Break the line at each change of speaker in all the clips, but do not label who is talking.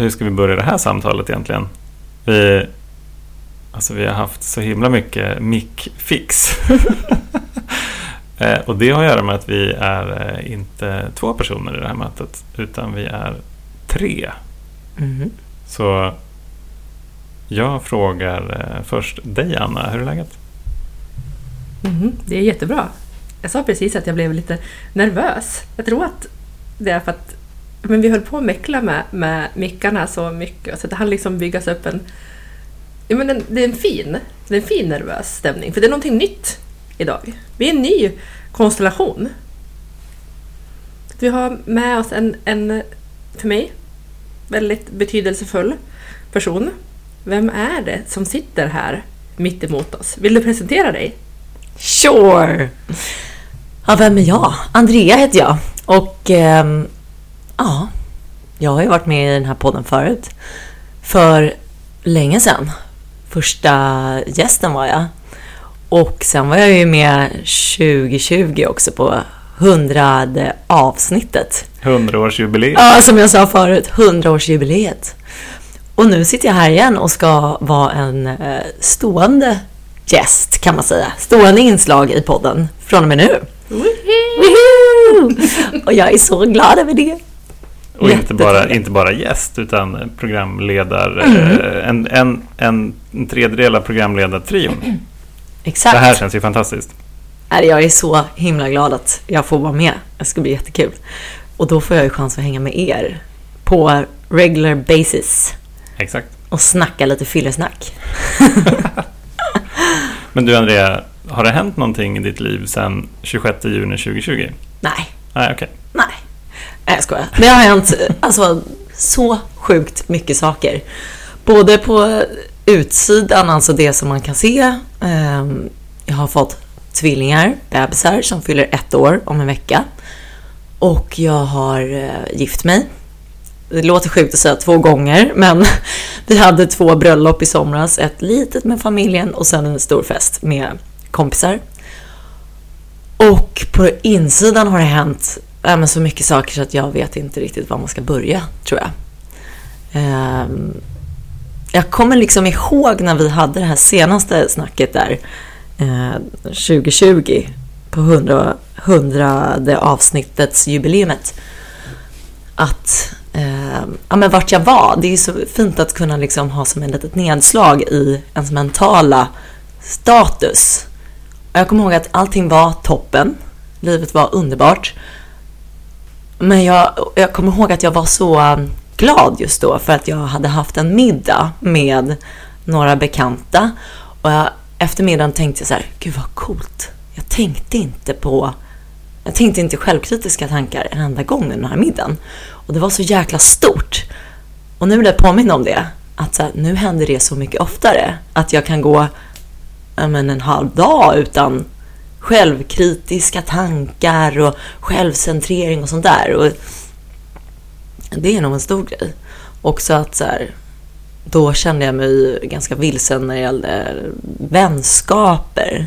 hur ska vi börja det här samtalet egentligen? Vi, alltså vi har haft så himla mycket mic-fix. Eh, och det har att göra med att vi är eh, inte två personer i det här mötet, utan vi är tre.
Mhm.
Så jag frågar eh, först dig Anna, hur är läget?
Mhm, Det är jättebra. Jag sa precis att jag blev lite nervös. Jag tror att det är för att men vi höll på att mäckla med, med mickarna så mycket så det hann liksom byggas upp en... Ja, men en, det är en fin, det är en fin nervös stämning för det är någonting nytt idag. Vi är en ny konstellation. Vi har med oss en, en för mig, väldigt betydelsefull person. Vem är det som sitter här mitt emot oss? Vill du presentera dig?
Sure! Ja, vem är jag? Andrea heter jag. Och eh, ja, jag har ju varit med i den här podden förut. För länge sedan. Första gästen var jag. Och sen var jag ju med 2020 också på hundrade avsnittet.
100-årsjubileum.
Ja, som jag sa förut, 100-årsjubileet. Och nu sitter jag här igen och ska vara en eh, stående gäst kan man säga. Stående inslag i podden från och med nu. Woohoo! Och jag är så glad över det.
Och inte bara, inte bara gäst utan programledare.
Mm.
eh, En, en, en, tredjedel av programledartrion.
Exakt.
Det här känns ju fantastiskt.
Jag är så himla glad att jag får vara med. Det ska bli jättekul. Och då får jag ju chans att hänga med er på regular basis
Exakt.
och snacka lite fyllesnack.
Men du Andrea, har det hänt någonting i ditt liv sedan 26 juni 2020?
Nej,
Nej, okej.
Nej, Nej jag skojar. Det har hänt alltså, så sjukt mycket saker. Både på utsidan, alltså det som man kan se. Ehm, jag har fått tvillingar, bebisar, som fyller ett år om en vecka. Och jag har eh, gift mig. Det låter sjukt att säga två gånger, men vi hade två bröllop i somras. Ett litet med familjen och sen en stor fest med kompisar. Och på insidan har det hänt ja, men så mycket saker så att jag vet inte riktigt var man ska börja, tror jag. Ehm, jag kommer liksom ihåg när vi hade det här senaste snacket där, eh, 2020, på 100, 100 avsnittets jubileumet. Att, eh, ja men vart jag var, det är så fint att kunna liksom ha som ett litet nedslag i ens mentala status. Jag kommer ihåg att allting var toppen. Livet var underbart. Men jag, jag kommer ihåg att jag var så um, glad just då för att jag hade haft en middag med några bekanta. Och jag, efter middagen tänkte jag så här, gud vad coolt. Jag tänkte inte på, jag tänkte inte självkritiska tankar en enda gång under den här middagen. Och det var så jäkla stort. Och nu vill jag påminna om det. Att så här, nu händer det så mycket oftare. Att jag kan gå men en halv dag utan självkritiska tankar och självcentrering och sånt där. Och det är nog en stor grej. Också att så här, då kände jag mig ganska vilsen när det gällde vänskaper.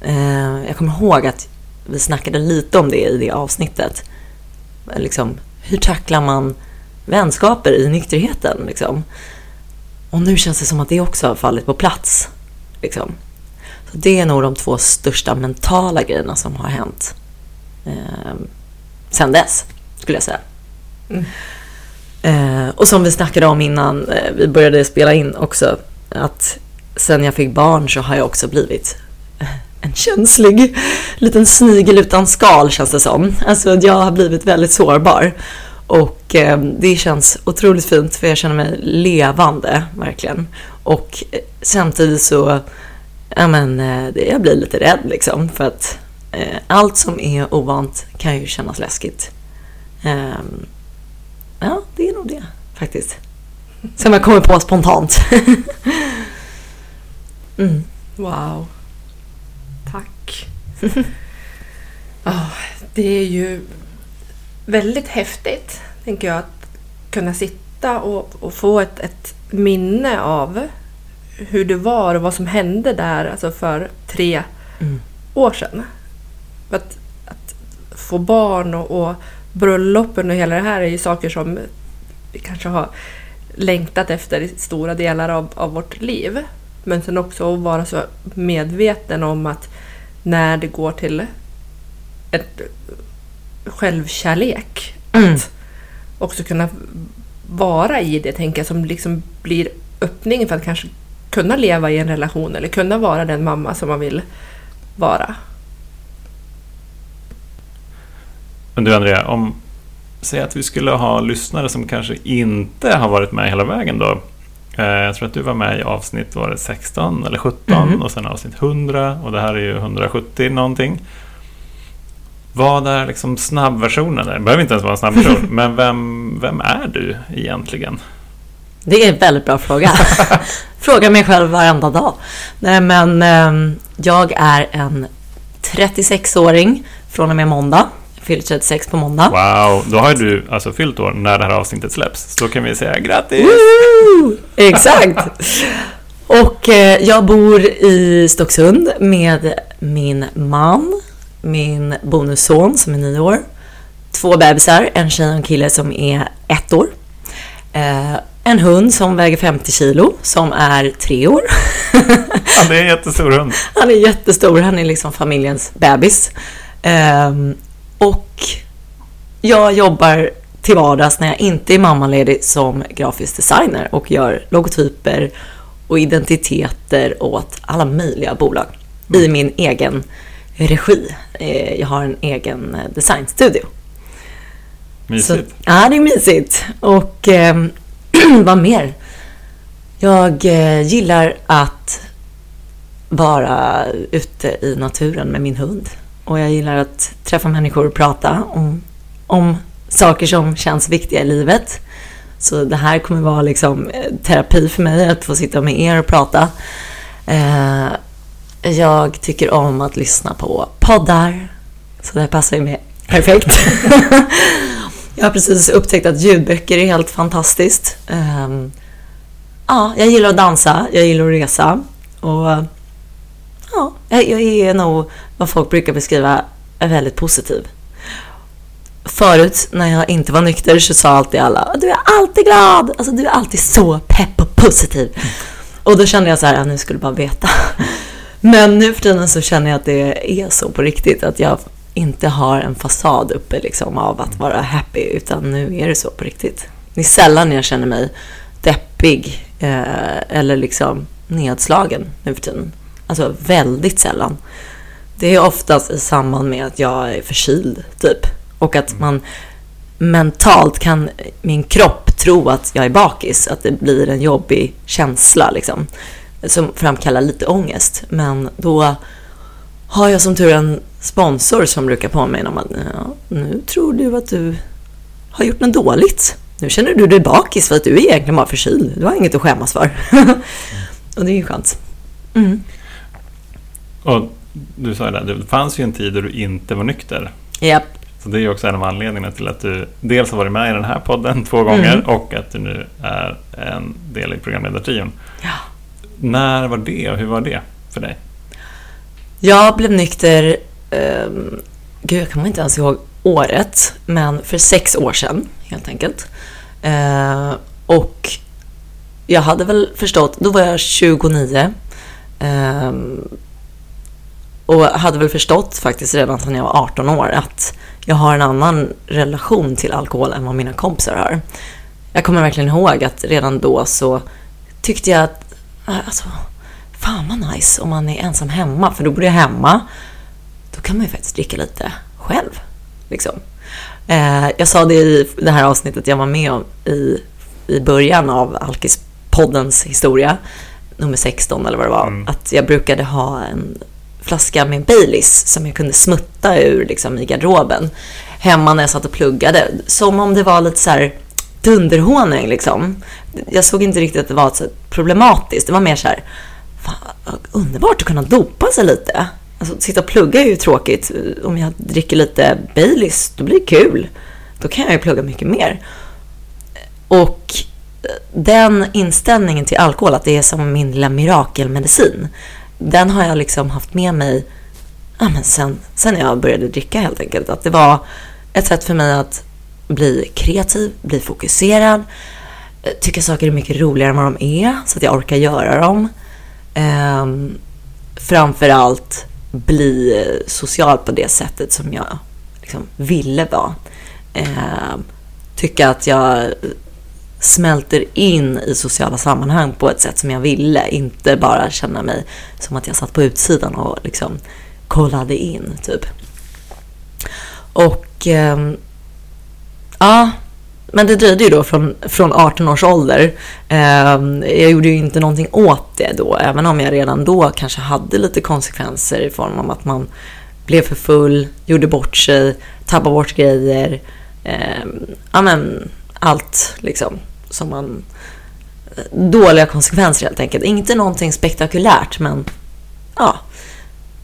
Eh, jag kommer ihåg att vi snackade lite om det i det avsnittet. Liksom, hur tacklar man vänskaper i nykterheten? Liksom? Och nu känns det som att det också har fallit på plats. Liksom. Det är nog de två största mentala grejerna som har hänt eh, sen dess, skulle jag säga.
Mm.
Eh, och som vi snackade om innan eh, vi började spela in också, att sen jag fick barn så har jag också blivit en känslig liten snigel utan skal känns det som. Alltså jag har blivit väldigt sårbar. Och eh, det känns otroligt fint för jag känner mig levande verkligen. Och eh, samtidigt så, ja men eh, det- jag blir lite rädd liksom för att eh, allt som är ovant kan ju kännas läskigt. Ehm, ja, det är nog det faktiskt. Som jag kommer på spontant. mm.
Wow. Tack. Ja, det är ju väldigt häftigt, tänker jag, att kunna sitta och, och få ett, ett minne av hur det var och vad som hände där alltså för tre
Mm.
år sedan. Att, att få barn och, och bröllopen och hela det här är ju saker som vi kanske har längtat efter i stora delar av, av vårt liv. Men sen också att vara så medveten om att när det går till ett självkärlek,
Mm.
att också kunna vara i det, tänker jag, som liksom blir öppningen för att kanske kunna leva i en relation eller kunna vara den mamma som man vill vara.
Men du Andrea, om säg att vi skulle ha lyssnare som kanske inte har varit med hela vägen då. Eh, Jag tror att du var med i avsnitt var det 16 eller 17
Mhm.
och sen avsnitt 100 och det här är ju 170 någonting. Vad är liksom snabbversionen? Det behöver inte ens vara en snabbversion, men vem, vem är du egentligen?
Det är en väldigt bra fråga. Frågar mig själv varenda dag. Nej, men ehm, jag är en 36-åring från och med måndag. Jag fyller 36 på måndag.
Wow, då har du alltså fyllt år när det här avsnittet släpps. Så då kan vi säga grattis!
Woo! Exakt! Och eh, jag bor i Stocksund med min man, min bonusson som är nio år, två bebisar, en tjej och en kille som är ett år, eh, en hund som väger 50 kilo som är tre år.
Det är en jättestor hund.
Han är jättestor, han är liksom familjens bebis. Ehm, och jag jobbar till vardags när jag inte är mammaledig som grafisk designer och gör logotyper och identiteter åt alla möjliga bolag i min egen regi. Eh, Jag har en egen eh, designstudio.
Mysigt.
Så, ja, det är mysigt. Och eh, vad mer? Jag eh, gillar att vara ute i naturen med min hund. Och jag gillar att träffa människor och prata om, om saker som känns viktiga i livet. Så det här kommer vara liksom eh, terapi för mig, att få sitta med er och prata. Eh, jag tycker om att lyssna på poddar. Så det passar ju mig perfekt. jag har precis upptäckt att ljudböcker är helt fantastiskt. Um, ja, jag gillar att dansa, jag gillar att resa. Och ja, jag, jag är nog vad folk brukar beskriva är väldigt positiv. Förut när jag inte var nykter så sa alltid alla du är alltid glad, alltså du är alltid så pepp och positiv. Och då kände jag så här, ja, nu skulle bara veta. Men nu för tiden så känner jag att det är så på riktigt, att jag inte har en fasad uppe liksom av att vara happy, utan nu är det så på riktigt. Det är sällan jag känner mig deppig eh, eller liksom nedslagen nu för tiden. Alltså väldigt sällan. Det är oftast i samband med att jag är förkyld, typ. Och att man mentalt kan min kropp tro att jag är bakis. Att det blir en jobbig känsla liksom. Som framkallar lite ångest. Men då har jag som tur en sponsor som brukar påminna om att ja, nu tror du att du har gjort något dåligt. Nu känner du dig bakis för att du är egentligen bara förkyld. Du har inget att skämmas för. Och det är ju skönt. Mm.
Och du sa ju det, det fanns ju en tid då du inte var nykter.
Japp.
Så det är ju också en av anledningarna till att du dels har varit med i den här podden två gånger
Mm.
och att du nu är en del i programledartrion.
Ja.
När var det och hur var det för dig?
Jag blev nykter, eh, gud jag kommer inte ens ihåg året, men för sex år sedan helt enkelt. Eh, och jag hade väl förstått, då var jag 29. Eh, och hade väl förstått faktiskt redan sedan jag var 18 år att jag har en annan relation till alkohol än vad mina kompisar har. Jag kommer verkligen ihåg att redan då så tyckte jag att, alltså, fan vad nice om man är ensam hemma, för då bor jag hemma. Då kan man ju faktiskt dricka lite själv. Liksom. Eh, jag sa det i det här avsnittet jag var med om i, i början av Alkis-poddens historia, nummer 16 eller vad det var,
Mm.
att jag brukade ha en flaska med Baileys som jag kunde smutta ur liksom, i garderoben hemma när jag satt och pluggade. Som om det var lite så här dunderhonung liksom. Jag såg inte riktigt att det var så problematiskt. Det var mer så här, fan, underbart att kunna dopa sig lite. Alltså, sitta och plugga är ju tråkigt. Om jag dricker lite Baileys, då blir det kul. Då kan jag ju plugga mycket mer. Och eh, den inställningen till alkohol, att det är som min lilla mirakelmedicin, den har jag liksom haft med mig ja, men sen, sen jag började dricka helt enkelt. Att det var ett sätt för mig att bli kreativ, bli fokuserad, eh, tycka saker är mycket roligare än vad de är, så att jag orkar göra dem. Eh, framförallt bli social på det sättet som jag liksom ville vara. Eh, tycka att jag smälter in i sociala sammanhang på ett sätt som jag ville. Inte bara känna mig som att jag satt på utsidan och liksom kollade in, typ. Och eh, ja, men det dröjde ju då från, från 18 års ålder. Eh, jag gjorde ju inte någonting åt det då, även om jag redan då kanske hade lite konsekvenser i form av att man blev för full, gjorde bort sig, tappade bort grejer. Eh, ja, men allt liksom som man... Dåliga konsekvenser helt enkelt. Inte någonting spektakulärt, men ja,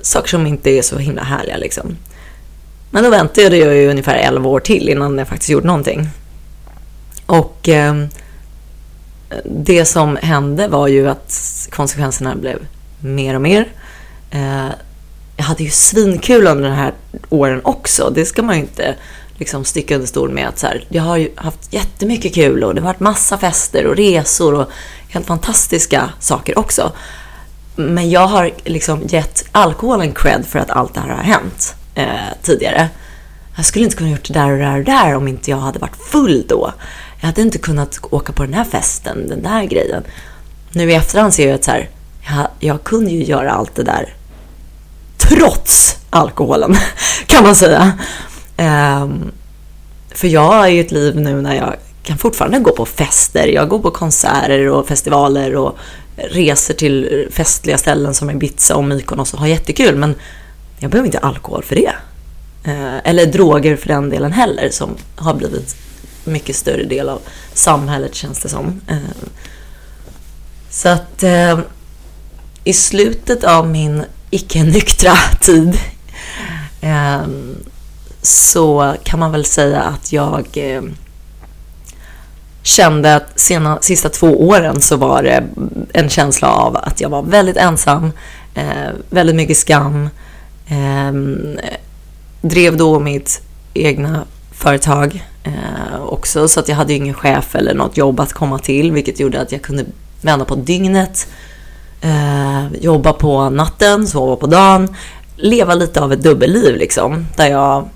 saker som inte är så himla härliga liksom. Men då väntade jag ju ungefär 11 år till innan jag faktiskt gjorde någonting. Och eh, det som hände var ju att konsekvenserna blev mer och mer. Eh, jag hade ju svinkul under de här åren också. Det ska man ju inte liksom sticka under stol med. Att så här, jag har ju haft jättemycket kul och det har varit massa fester och resor och helt fantastiska saker också. Men jag har liksom gett alkoholen cred för att allt det här har hänt eh, tidigare. Jag skulle inte kunna gjort det där och det där och där om inte jag hade varit full då. Jag hade inte kunnat åka på den här festen, den där grejen. Nu i efterhand ser jag att så här, jag, jag kunde ju göra allt det där trots alkoholen, kan man säga. Um, för jag har ju ett liv nu när jag kan fortfarande gå på fester. Jag går på konserter och festivaler och reser till festliga ställen som Ibiza och Mykonos och har jättekul. Men jag behöver inte alkohol för det. Ehm, eller droger för den delen heller som har blivit mycket större del av samhället känns det som. Eh, så att eh, i slutet av min icke-nyktra tid eh, så kan man väl säga att jag kände att sena, sista två åren så var det en känsla av att jag var väldigt ensam, eh, väldigt mycket skam. Eh, drev då mitt egna företag eh, också så att jag hade ingen chef eller något jobb att komma till vilket gjorde att jag kunde vända på dygnet, eh, jobba på natten, sova på dagen, leva lite av ett dubbelliv liksom där jag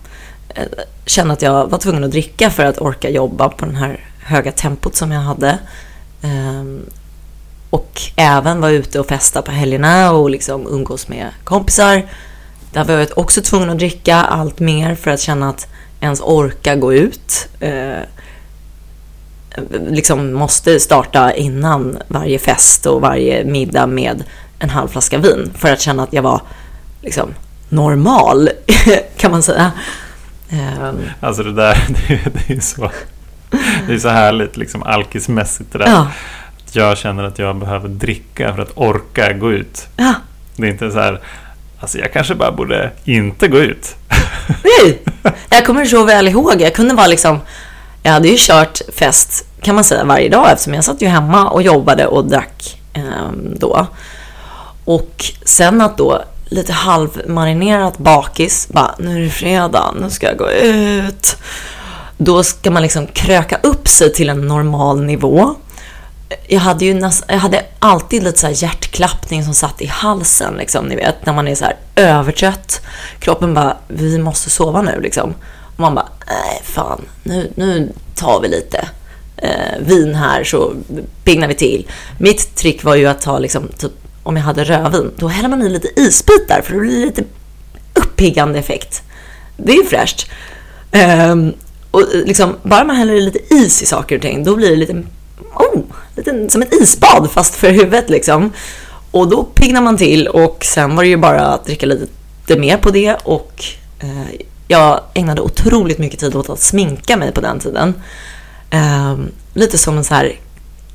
eh, kände att jag var tvungen att dricka för att orka jobba på den här höga tempot som jag hade. Ehm, och även vara ute och festa på helgerna och liksom umgås med kompisar. Där var jag också tvungen att dricka allt mer för att känna att ens orka gå ut. Eh, liksom måste starta innan varje fest och varje middag med en halv flaska vin för att känna att jag var liksom normal, kan man säga.
Um, alltså det där, det, det är så det är så härligt liksom alkismässigt det där.
Ja.
Jag känner att jag behöver dricka för att orka gå ut.
Ja.
Det är inte så här, alltså jag kanske bara borde inte gå ut.
Nej, jag kommer så väl ihåg. Jag kunde vara liksom, jag hade ju kört fest kan man säga varje dag eftersom jag satt ju hemma och jobbade och drack eh, då. Och sen att då lite halvmarinerat bakis. Bara, nu är det fredag, nu ska jag gå ut. Då ska man liksom kröka upp sig till en normal nivå. Jag hade ju näst, jag hade alltid lite så hjärtklappning som satt i halsen, liksom, ni vet, när man är så här övertrött. Kroppen bara, vi måste sova nu liksom. Och man bara, nej fan, nu, nu tar vi lite eh, vin här så piggnar vi till. Mitt trick var ju att ta liksom typ om jag hade rödvin, då häller man i lite isbitar för det blir lite uppiggande effekt. Det är fräscht. Eh, och liksom, bara man häller i lite is i saker och ting, då blir det lite, oh, liten, som ett isbad fast för huvudet liksom. Och då piggnar man till och sen var det ju bara att dricka lite mer på det och eh, jag ägnade otroligt mycket tid åt att sminka mig på den tiden. Eh, lite som en så här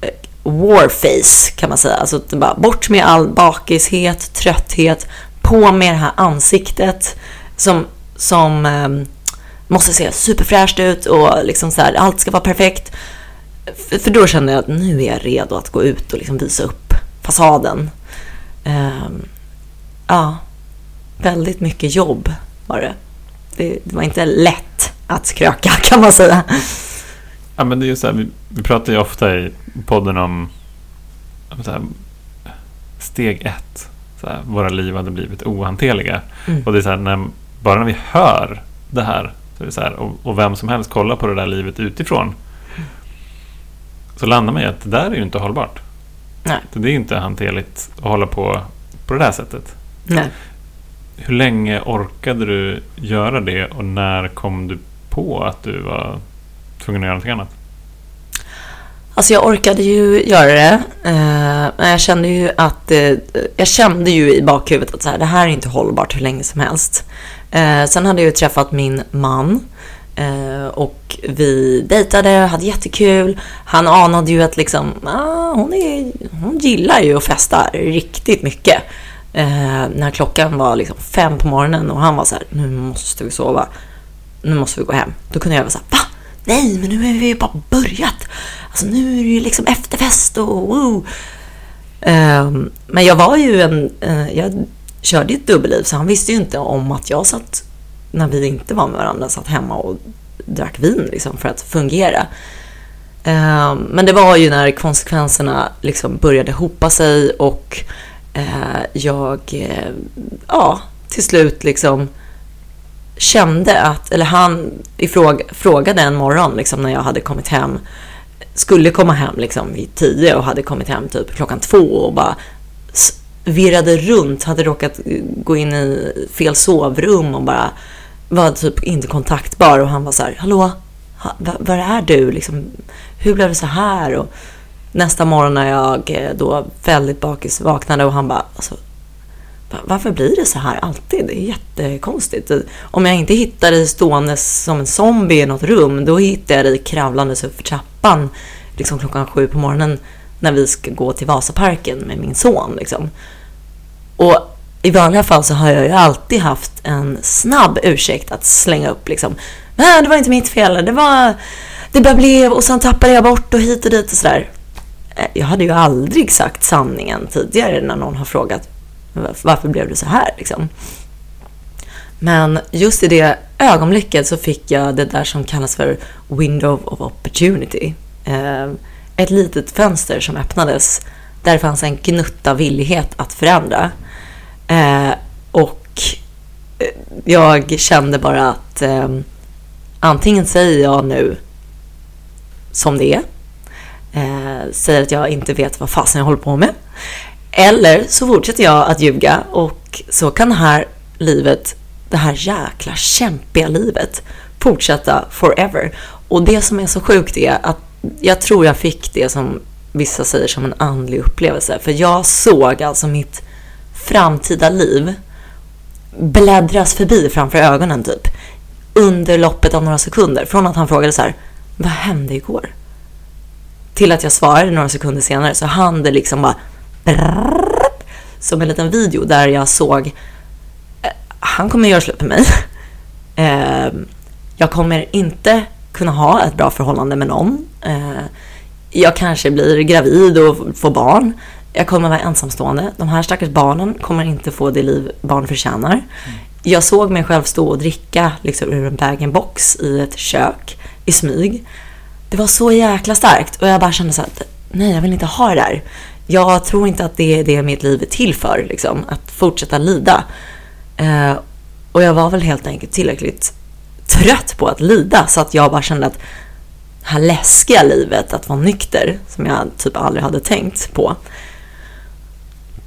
eh, warface kan man säga. Alltså bara bort med all bakishet, trötthet, på med det här ansiktet som, som eh, måste se superfräscht ut och liksom så här, allt ska vara perfekt. För, då kände jag att nu är jag redo att gå ut och liksom visa upp fasaden. Eh, ja, väldigt mycket jobb var det. det. Det var inte lätt att kröka kan man säga.
Ja, men det är ju så här, vi, vi pratar ju ofta i podden om här, steg ett. Så här, våra liv hade blivit ohanterliga.
Mm.
Och det är så här, när, bara när vi hör det här, så är det så och, och vem som helst kollar på det där livet utifrån. Så landar man i att det där är ju inte hållbart.
Nej.
Det är inte hanterligt att hålla på på det där sättet.
Nej.
Hur länge orkade du göra det och när kom du på att du var tvungen att göra någonting annat?
Alltså jag orkade ju göra det, eh, men jag kände ju att eh, jag kände ju i bakhuvudet att så här, det här är inte hållbart hur länge som helst. Eh, sen hade jag ju träffat min man eh, och vi dejtade, hade jättekul. Han anade ju att liksom, ah, hon, är, hon gillar ju att festa riktigt mycket. Eh, när klockan var liksom fem på morgonen och han var så här, nu måste vi sova. Nu måste vi gå hem. Då kunde jag vara så här, va? Nej, men nu har vi ju bara börjat. Alltså nu är det ju liksom efterfest och woo. Eh, men jag var ju en, eh, jag körde ju ett dubbelliv så han visste ju inte om att jag satt, när vi inte var med varandra, satt hemma och drack vin liksom för att fungera. Eh, men det var ju när konsekvenserna liksom började hopa sig och eh, jag, eh, ja, till slut liksom kände att, eller han ifråg, frågade en morgon liksom när jag hade kommit hem, skulle komma hem liksom vid tio och hade kommit hem typ klockan två och bara virrade runt, hade råkat gå in i fel sovrum och bara var typ inte kontaktbar och han var så här, hallå, ha, var är du? Liksom, hur blev det så här? Och nästa morgon när jag eh, då väldigt bakis vaknade och han bara, alltså, Varför blir det så här alltid? Det är jättekonstigt. Om jag inte hittar dig stående som en zombie i något rum, då hittar jag dig kravlandes upp för trappan liksom klockan sju på morgonen när vi ska gå till Vasaparken med min son. Liksom. Och i vanliga fall så har jag ju alltid haft en snabb ursäkt att slänga upp liksom. Nej, det var inte mitt fel. Det var... Det bara blev och sen tappade jag bort och hit och dit och sådär. Eh, jag hade ju aldrig sagt sanningen tidigare när någon har frågat varför, blev det så här liksom. Men just i det ögonblicket så fick jag det där som kallas för window of opportunity. Eh, ett litet fönster som öppnades. Där fanns en gnutta villighet att förändra. Eh, och eh, jag kände bara att eh, antingen säger jag nu som det är. Eh, säger att jag inte vet vad fasen jag håller på med. Eller så fortsätter jag att ljuga och så kan det här livet, det här jäkla kämpiga livet fortsätta forever. Och det som är så sjukt är att jag tror jag fick det som vissa säger som en andlig upplevelse. För jag såg alltså mitt framtida liv bläddras förbi framför ögonen typ. Under loppet av några sekunder. Från att han frågade så här, vad hände igår? Till att jag svarade några sekunder senare så hann det liksom bara brrrr, som en liten video där jag såg han kommer göra slut med mig. Jag kommer inte kunna ha ett bra förhållande med någon. Jag kanske blir gravid och får barn. Jag kommer vara ensamstående. De här stackars barnen kommer inte få det liv barn förtjänar. Jag såg mig själv stå och dricka liksom, ur en bag-in-box i ett kök i smyg. Det var så jäkla starkt och jag bara kände så att nej, jag vill inte ha det där. Jag tror inte att det är det mitt liv är till för, liksom, att fortsätta lida. Eh, och jag var väl helt enkelt tillräckligt trött på att lida så att jag bara kände att det här läskiga livet, att vara nykter, som jag typ aldrig hade tänkt på.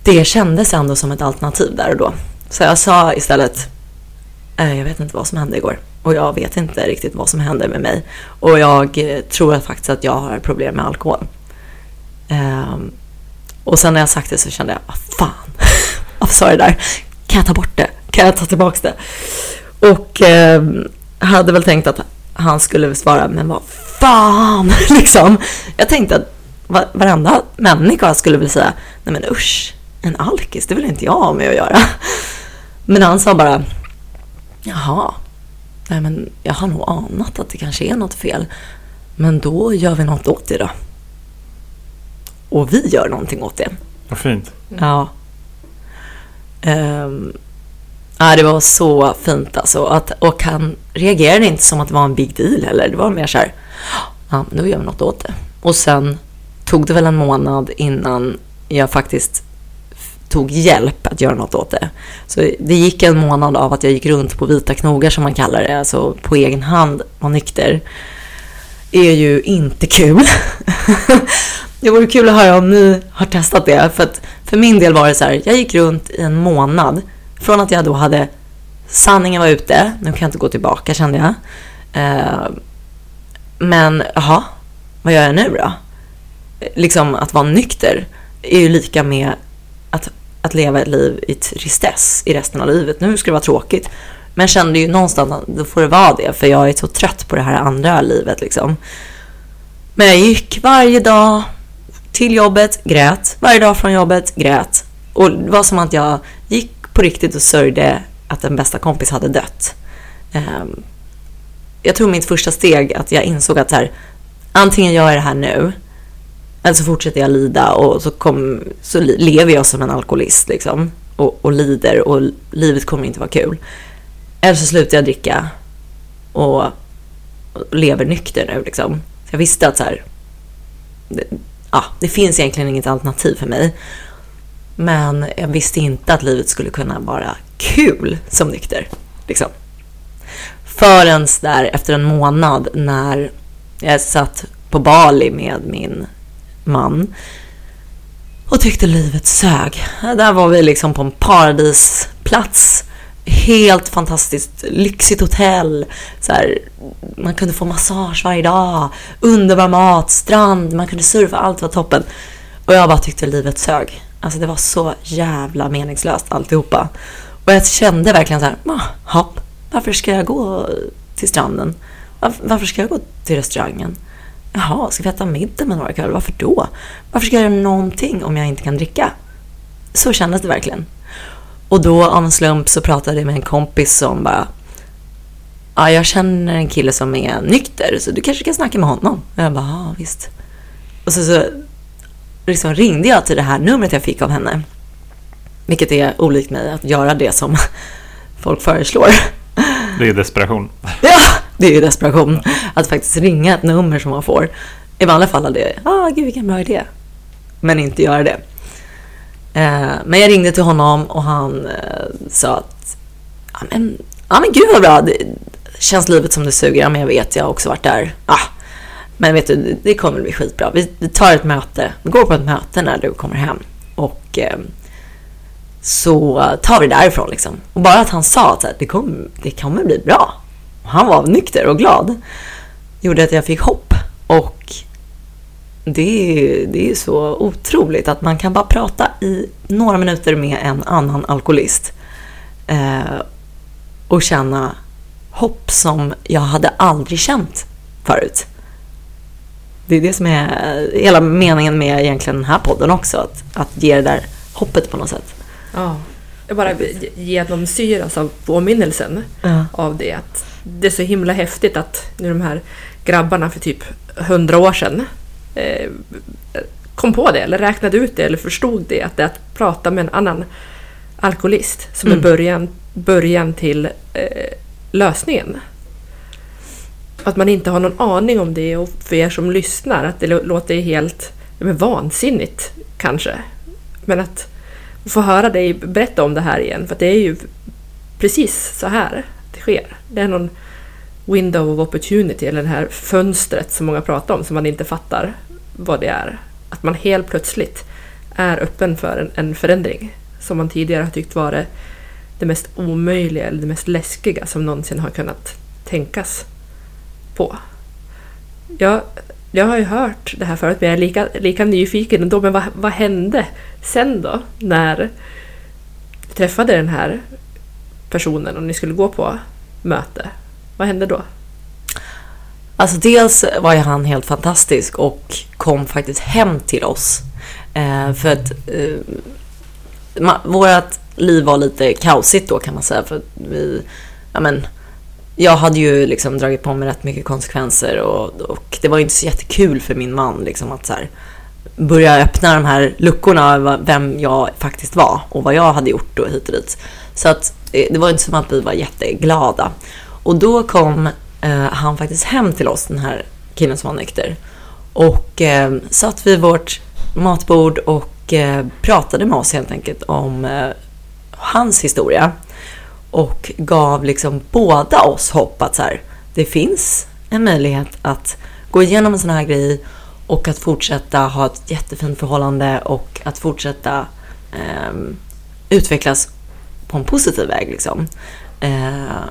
Det kändes ändå som ett alternativ där och då. Så jag sa istället, eh, jag vet inte vad som hände igår. Och jag vet inte riktigt vad som händer med mig. Och jag eh, tror faktiskt att jag har problem med alkohol. Ehm, och sen när jag sagt det så kände jag, vad fan, varför sa jag det där? Kan jag ta bort det? Kan jag ta tillbaka det? Och eh, hade väl tänkt att han skulle svara, men vad fan, liksom. Jag tänkte att varenda människa skulle väl säga, nej men usch, en alkis, det vill inte jag ha med att göra. Men han sa bara, jaha, nej men jag har nog anat att det kanske är något fel. Men då gör vi något åt det då. Och vi gör någonting åt det.
Vad fint.
Ja. Um, ja, det var så fint alltså. Att, och han reagerade inte som att det var en big deal heller. Det var mer så här, ja, då gör vi något åt det. Och sen tog det väl en månad innan jag faktiskt tog hjälp att göra något åt det. Så det gick en månad av att jag gick runt på vita knogar som man kallar det, alltså på egen hand och nykter. Är ju inte kul. det vore kul att höra om ni har testat det. För att för min del var det så här, jag gick runt i en månad från att jag då hade sanningen var ute, nu kan jag inte gå tillbaka kände jag. Eh, men jaha, vad gör jag nu då? Liksom att vara nykter är ju lika med att, leva ett liv i tristess i resten av livet. Nu ska det vara tråkigt. Men jag kände ju någonstans att då får det vara det, för jag är så trött på det här andra livet liksom. Men jag gick varje dag till jobbet, grät. Varje dag från jobbet, grät. Och det var som att jag gick på riktigt och sörjde att en bästa kompis hade dött. Ehm, jag tog mitt första steg att jag insåg att så här, antingen gör jag det här nu eller så fortsätter jag lida och så, kom, så lever jag som en alkoholist liksom, och, och lider och livet kommer inte vara kul. Eller så slutar jag dricka och, och lever nykter nu. Liksom. Så jag visste att så här, det, ja, det finns egentligen inget alternativ för mig. Men jag visste inte att livet skulle kunna vara kul som nykter. Liksom. Förrän där efter en månad när jag satt på Bali med min man och tyckte livet sög. Där var vi liksom på en paradisplats. Helt fantastiskt lyxigt hotell. Så här, man kunde få massage varje dag. Underbar mat, strand, man kunde surfa, allt var toppen. Och jag bara tyckte livet sög. Alltså det var så jävla meningslöst alltihopa. Och jag kände verkligen så här, ah, hopp, varför ska jag gå till stranden? Varför ska jag gå till restaurangen? Jaha, ska vi äta middag med några kvällar? Varför då? Varför ska jag göra någonting om jag inte kan dricka? Så kändes det verkligen. Och då av en slump så pratade jag med en kompis som bara Ja, jag känner en kille som är nykter så du kanske kan snacka med honom. Och jag bara, ja visst. Och så, så liksom ringde jag till det här numret jag fick av henne. Vilket är olikt mig att göra det som folk föreslår.
Det är desperation.
Ja, det är ju desperation. Att faktiskt ringa ett nummer som man får. I vanliga fall hade jag, ah gud vilken bra idé. Men inte göra det. Eh, men jag ringde till honom och han eh, sa att, ja men, ja men gud vad bra. Det, känns livet som det suger? Ja men jag vet, jag har också varit där. Ah, men vet du, det kommer bli skitbra. Vi, vi tar ett möte, vi går på ett möte när du kommer hem. Och eh, så tar vi det därifrån liksom. Och bara att han sa att det, kommer, det kommer bli bra. Han var nykter och glad. Gjorde att jag fick hopp. Och det är, det är så otroligt att man kan bara prata i några minuter med en annan alkoholist. Eh, och känna hopp som jag hade aldrig känt förut. Det är det som är hela meningen med egentligen den här podden också. Att, att ge det där hoppet på något sätt.
Ja. Jag bara genomsyras av påminnelsen
Ja.
av det. Att det är så himla häftigt att nu de här grabbarna för typ hundra år sedan eh, kom på det, eller räknade ut det, eller förstod det. Att det är att prata med en annan alkoholist som
Mm.
är början, början till eh, lösningen. Att man inte har någon aning om det och för er som lyssnar att det lå- låter helt men vansinnigt kanske. Men att få höra dig berätta om det här igen för det är ju precis så här sker. Det är någon window of opportunity eller det här fönstret som många pratar om som man inte fattar vad det är. Att man helt plötsligt är öppen för en, en förändring som man tidigare har tyckt vara det mest omöjliga eller det mest läskiga som någonsin har kunnat tänkas på. Jag, jag har ju hört det här förut men jag är lika, lika nyfiken ändå. Men vad, vad hände sen då när du träffade den här personen och ni skulle gå på möte? Vad hände då?
Alltså dels var ju han helt fantastisk och kom faktiskt hem till oss. Eh, för att eh, ma- vårat liv var lite kaosigt då kan man säga. För vi, ja men, jag hade ju liksom dragit på mig rätt mycket konsekvenser och, och det var ju inte så jättekul för min man liksom att så här, börja öppna de här luckorna över vem jag faktiskt var och vad jag hade gjort och hit och dit. Så att eh, det var inte som att vi var jätteglada. Och då kom eh, han faktiskt hem till oss, den här killen som var nykter. Och eh, satt vid vårt matbord och eh, pratade med oss helt enkelt om eh, hans historia. Och gav liksom båda oss hopp att så här, det finns en möjlighet att gå igenom en sån här grej och att fortsätta ha ett jättefint förhållande och att fortsätta eh, utvecklas på en positiv väg. Liksom. Eh,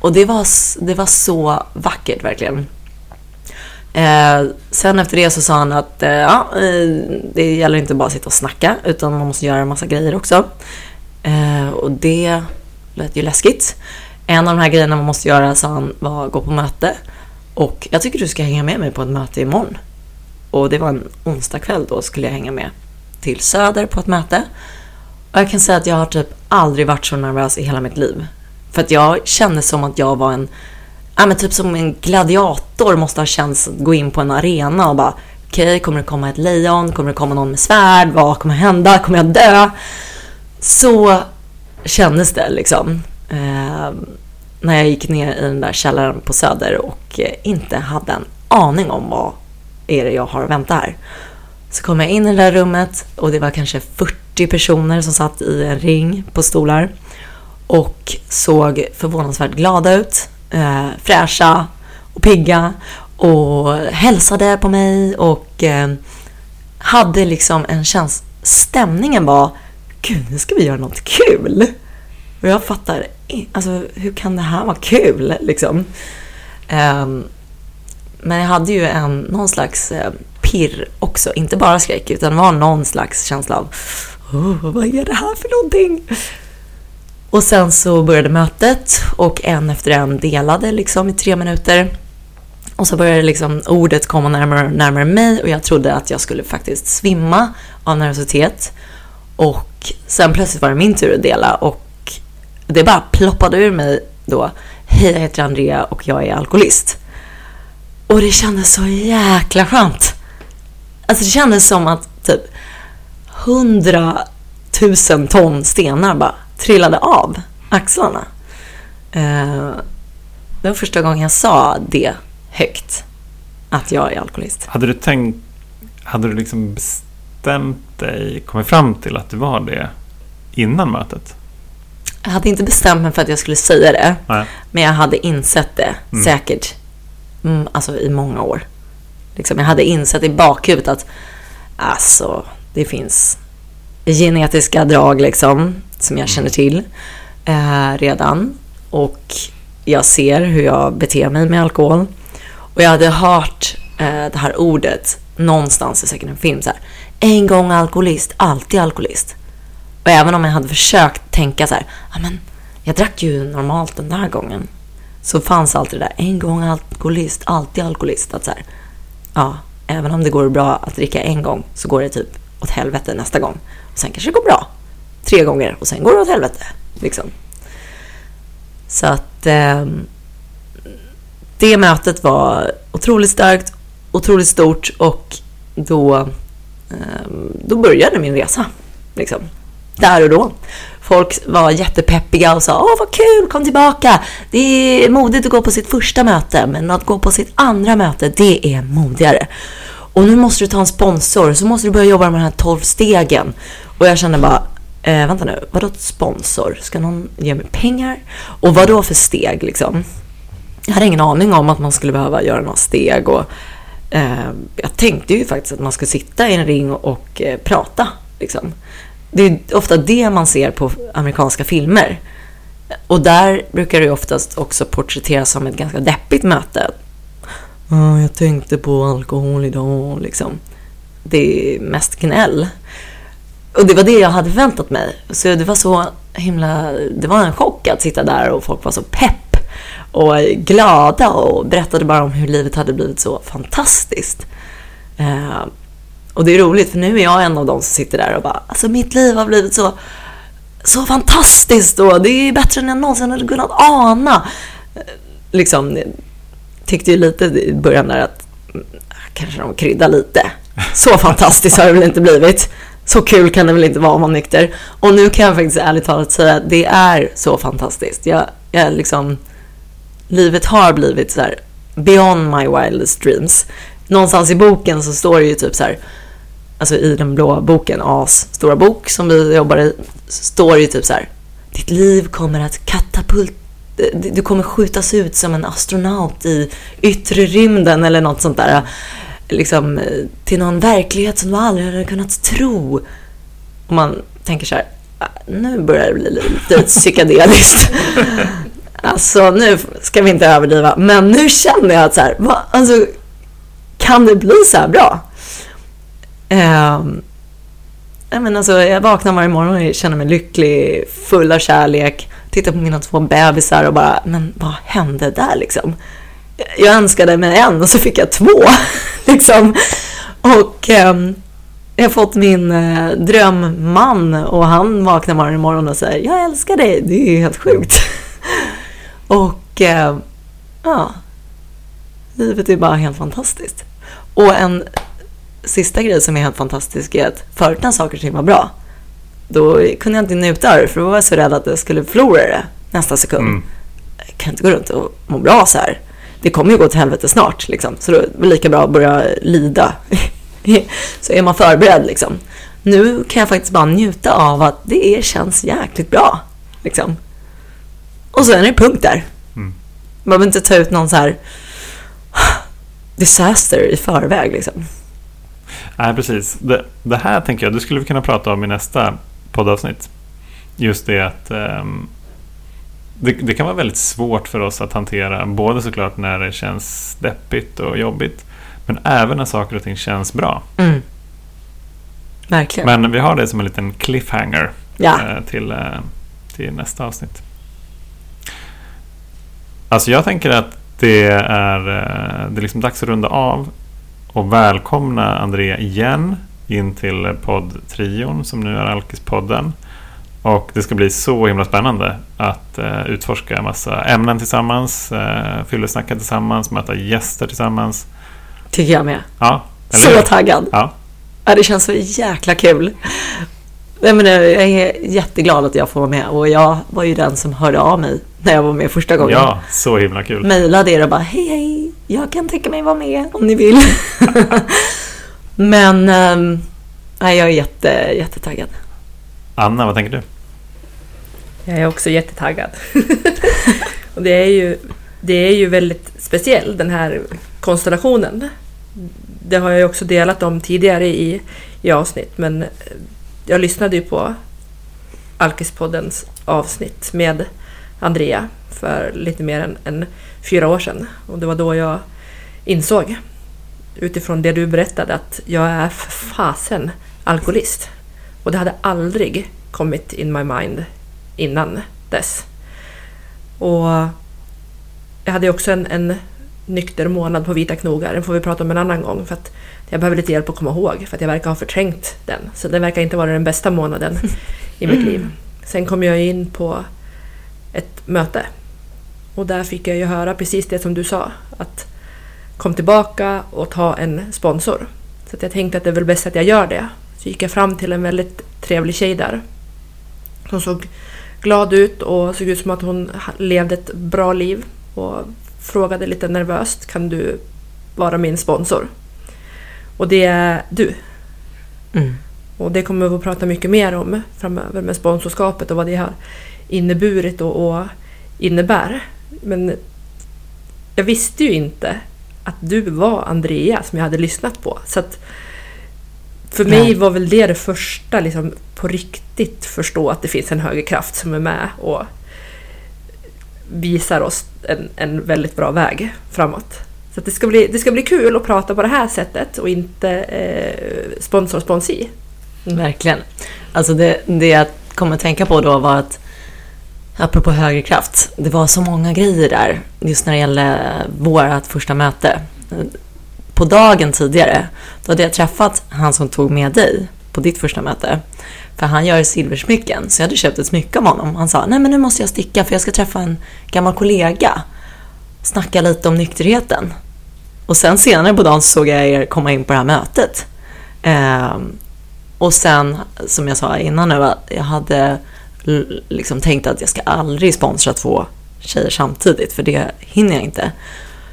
och det var, det var så vackert verkligen. Eh, sen efter det så sa han att eh, ja, eh, det gäller inte bara att sitta och snacka utan man måste göra en massa grejer också. Eh, och det lät ju läskigt. En av de här grejerna man måste göra, sa han, var att gå på möte. Och jag tycker du ska hänga med mig på ett möte imorgon. Och det var en onsdagkväll då skulle jag hänga med till Söder på ett möte. Och jag kan säga att jag har typ aldrig varit så nervös i hela mitt liv. För att jag kände som att jag var en, ja men typ som en gladiator måste ha känts att gå in på en arena och bara okej, okay, kommer det komma ett lejon? Kommer det komma någon med svärd? Vad kommer hända? Kommer jag dö? Så kändes det liksom. Ehm, när jag gick ner i den där källaren på Söder och eh, inte hade en aning om vad är det jag har att vänta här. Så kom jag in i det där rummet och det var kanske 40 personer som satt i en ring på stolar och såg förvånansvärt glada ut, eh, fräscha och pigga och hälsade på mig och eh, hade liksom en känsla, stämningen var gud nu ska vi göra något kul. Och jag fattar, alltså hur kan det här vara kul liksom? Um, men jag hade ju en, någon slags eh, pirr också, inte bara skräck utan det var någon slags känsla av oh, vad är det här för någonting? Och sen så började mötet och en efter en delade liksom i tre minuter. Och så började liksom ordet komma närmare och närmare mig och jag trodde att jag skulle faktiskt svimma av nervositet. Och sen plötsligt var det min tur att dela och det bara ploppade ur mig då. Hej, jag heter Andrea och jag är alkoholist. Och det kändes så jäkla skönt. Alltså det kändes som att typ hundratusen ton stenar bara trillade av axlarna. Eh, det var första gången jag sa det högt. Att jag är alkoholist.
Hade du tänkt, hade du liksom bestämt dig, kommit fram till att du var det innan mötet?
Jag hade inte bestämt mig för att jag skulle säga det. Nej. Men jag hade insett det mm. säkert. Mm, alltså i många år. Liksom, jag hade insett i bakhuvudet att alltså, det finns genetiska drag liksom som jag känner till eh, redan. Och jag ser hur jag beter mig med alkohol. Och jag hade hört eh, det här ordet någonstans i säkert en film så här. En gång alkoholist, alltid alkoholist. Och även om jag hade försökt tänka så här, ja men jag drack ju normalt den där gången. Så fanns alltid det där, en gång alkoholist, alltid alkoholist. Att så här, ja, även om det går bra att dricka en gång så går det typ åt helvete nästa gång. Och sen kanske det går bra tre gånger och sen går det åt helvete. Liksom. Så att eh, det mötet var otroligt starkt, otroligt stort och då, eh, då började min resa. Liksom. Där och då. Folk var jättepeppiga och sa åh vad kul, kom tillbaka. Det är modigt att gå på sitt första möte, men att gå på sitt andra möte, det är modigare. Och nu måste du ta en sponsor, så måste du börja jobba med de här 12 stegen. Och jag kände bara, eh, vänta nu, vadå sponsor? Ska någon ge mig pengar? Och vad då för steg liksom? Jag hade ingen aning om att man skulle behöva göra några steg och eh, jag tänkte ju faktiskt att man skulle sitta i en ring och eh, prata liksom. Det är ofta det man ser på amerikanska filmer. Och där brukar det oftast också porträtteras som ett ganska deppigt möte. Oh, jag tänkte på alkohol idag liksom. Det är mest gnäll. Och det var det jag hade väntat mig. Så det var så himla... Det var en chock att sitta där och folk var så pepp och glada och berättade bara om hur livet hade blivit så fantastiskt. Eh, och det är roligt för nu är jag en av dem som sitter där och bara, alltså mitt liv har blivit så, så fantastiskt och det är bättre än jag någonsin hade kunnat ana. Liksom, tyckte ju lite i början där att mm, kanske de kryddar lite. Så fantastiskt har det väl inte blivit. Så kul kan det väl inte vara om man är nykter. Och nu kan jag faktiskt ärligt talat säga att det är så fantastiskt. Jag, jag liksom, livet har blivit så här Beyond my wildest dreams. Någonstans i boken så står det ju typ så här, alltså i den blå boken, As stora bok som vi jobbar i, står det ju typ så här, ditt liv kommer att katapult eh, du kommer skjutas ut som en astronaut i yttre rymden eller något sånt där. Eh, liksom eh, till någon verklighet som du aldrig hade kunnat tro. Och man tänker så här, ah, nu börjar det bli lite psykedeliskt. Alltså nu ska vi inte överdriva, men nu känner jag att så här, va, alltså, kan det bli så här bra? Jag, men alltså, jag vaknar varje morgon och känner mig lycklig, full av kärlek, tittar på mina två bebisar och bara, men vad hände där liksom? Jag önskade mig en och så fick jag två. liksom. Och ehm, jag har fått min eh, drömman och han vaknar varje morgon och säger jag älskar dig. Det är ju helt sjukt. och eh, ja, livet är bara helt fantastiskt. Och en sista grej som är helt fantastisk är att förut när saker och ting var bra, då kunde jag inte njuta av det för då var jag så rädd att jag skulle förlora det nästa sekund.
Mm.
Jag kan inte gå runt och må bra så här. Det kommer ju gå till helvete snart liksom. Så då är det lika bra att börja lida. så är man förberedd liksom. Nu kan jag faktiskt bara njuta av att det känns jäkligt bra. Liksom. Och så är det punkt där.
Mm.
Man behöver inte ta ut någon så här disaster i förväg liksom.
Nej, precis. Det, det här tänker jag, det skulle vi kunna prata om i nästa poddavsnitt. Just det att ehm, det, det kan vara väldigt svårt för oss att hantera, både såklart när det känns deppigt och jobbigt, men även när saker och ting känns bra.
Mm. Verkligen.
Men vi har det som en liten cliffhanger
ja.
eh, till, eh, till nästa avsnitt. Alltså jag tänker att det är, eh, det är liksom dags att runda av och välkomna Andrea igen in till poddtrion som nu är Alkispodden. Och det ska bli så himla spännande att eh, utforska en massa ämnen tillsammans, eh, fyllesnacka tillsammans, möta gäster tillsammans.
Tycker jag med.
Ja,
Så
hur?
taggad.
Ja,
Ja, det känns så jäkla kul. Nej, men jag är jätteglad att jag får vara med och jag var ju den som hörde av mig när jag var med första gången.
ja, så himla kul.
Mejlade er och bara hej hej, jag kan tänka mig vara med om ni vill. men ehm, nej, jag är jätte, jättetaggad.
Anna, vad tänker du?
Jag är också jättetaggad. och det är, ju, det är ju väldigt speciell den här konstellationen. Det har jag också delat om tidigare i, i avsnitt men jag lyssnade ju på Alkispoddens avsnitt med Andrea för lite mer än, än fyra år sedan och det var då jag insåg utifrån det du berättade att jag är för fasen alkoholist. Och det hade aldrig kommit in my mind innan dess. Och jag hade också en, en nykter månad på Vita knogar, den får vi prata om en annan gång för att jag behöver lite hjälp att komma ihåg för att jag verkar ha förträngt den. Så den verkar inte vara den bästa månaden i mitt liv. Sen kom jag in på ett möte och där fick jag ju höra precis det som du sa att kom tillbaka och ta en sponsor. Så jag tänkte att det är väl bäst att jag gör det. Så gick jag fram till en väldigt trevlig tjej där. Hon såg glad ut och såg ut som att hon levde ett bra liv. Och frågade lite nervöst, kan du vara min sponsor? Och det är du.
Mm.
Och det kommer vi att prata mycket mer om framöver med sponsorskapet och vad det har inneburit och, och innebär. Men jag visste ju inte att du var Andrea som jag hade lyssnat på. Så att för mig
Nej.
var väl det det första, liksom på riktigt förstå att det finns en högre kraft som är med och visar oss en, en väldigt bra väg framåt. Så det, ska bli, det ska bli kul att prata på det här sättet och inte eh, sponsor sponsi.
Verkligen. Alltså det, det jag kom att tänka på då var att apropå högre kraft, det var så många grejer där just när det gällde vårt första möte. På dagen tidigare, då hade jag träffat han som tog med dig på ditt första möte. För han gör silversmycken, så jag hade köpt ett smycke av honom. Han sa, nej men nu måste jag sticka för jag ska träffa en gammal kollega. Snacka lite om nykterheten. Och sen senare på dagen så såg jag er komma in på det här mötet. Eh, och sen, som jag sa innan nu, jag hade liksom tänkt att jag ska aldrig sponsra två tjejer samtidigt, för det hinner jag inte.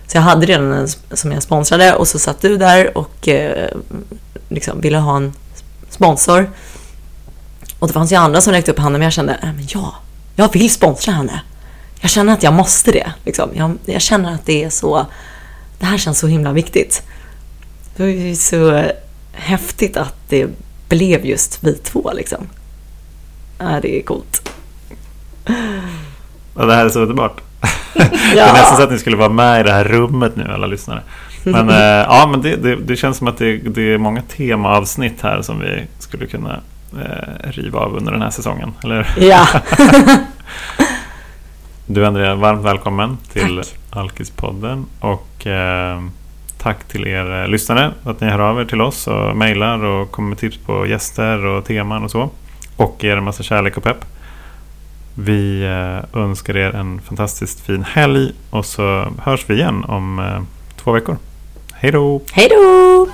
Så jag hade redan en som jag sponsrade och så satt du där och eh, liksom ville ha en sponsor. Och det fanns ju andra som räckte upp handen men jag kände, äh, men ja, jag vill sponsra henne. Jag känner att jag måste det. Liksom. Jag, jag känner att det är så, det här känns så himla viktigt. Det var ju så häftigt att det blev just vi två liksom. Ja, det är coolt.
Ja, det här är så underbart. Ja. det är nästan så att ni skulle vara med i det här rummet nu, alla lyssnare. Men, eh, ja, men det, det, det, känns som att det, det är många temaavsnitt här som vi skulle kunna eh, riva av under den här säsongen. Eller?
Ja.
du Andrea, varmt välkommen till Alkispodden. Och eh, tack till er eh, lyssnare att ni hör av er till oss och mejlar och kommer med tips på gäster och teman och så. Och ger en massa kärlek och pepp. Vi eh, önskar er en fantastiskt fin helg och så hörs vi igen om eh, två veckor. Hej då!
Hej då!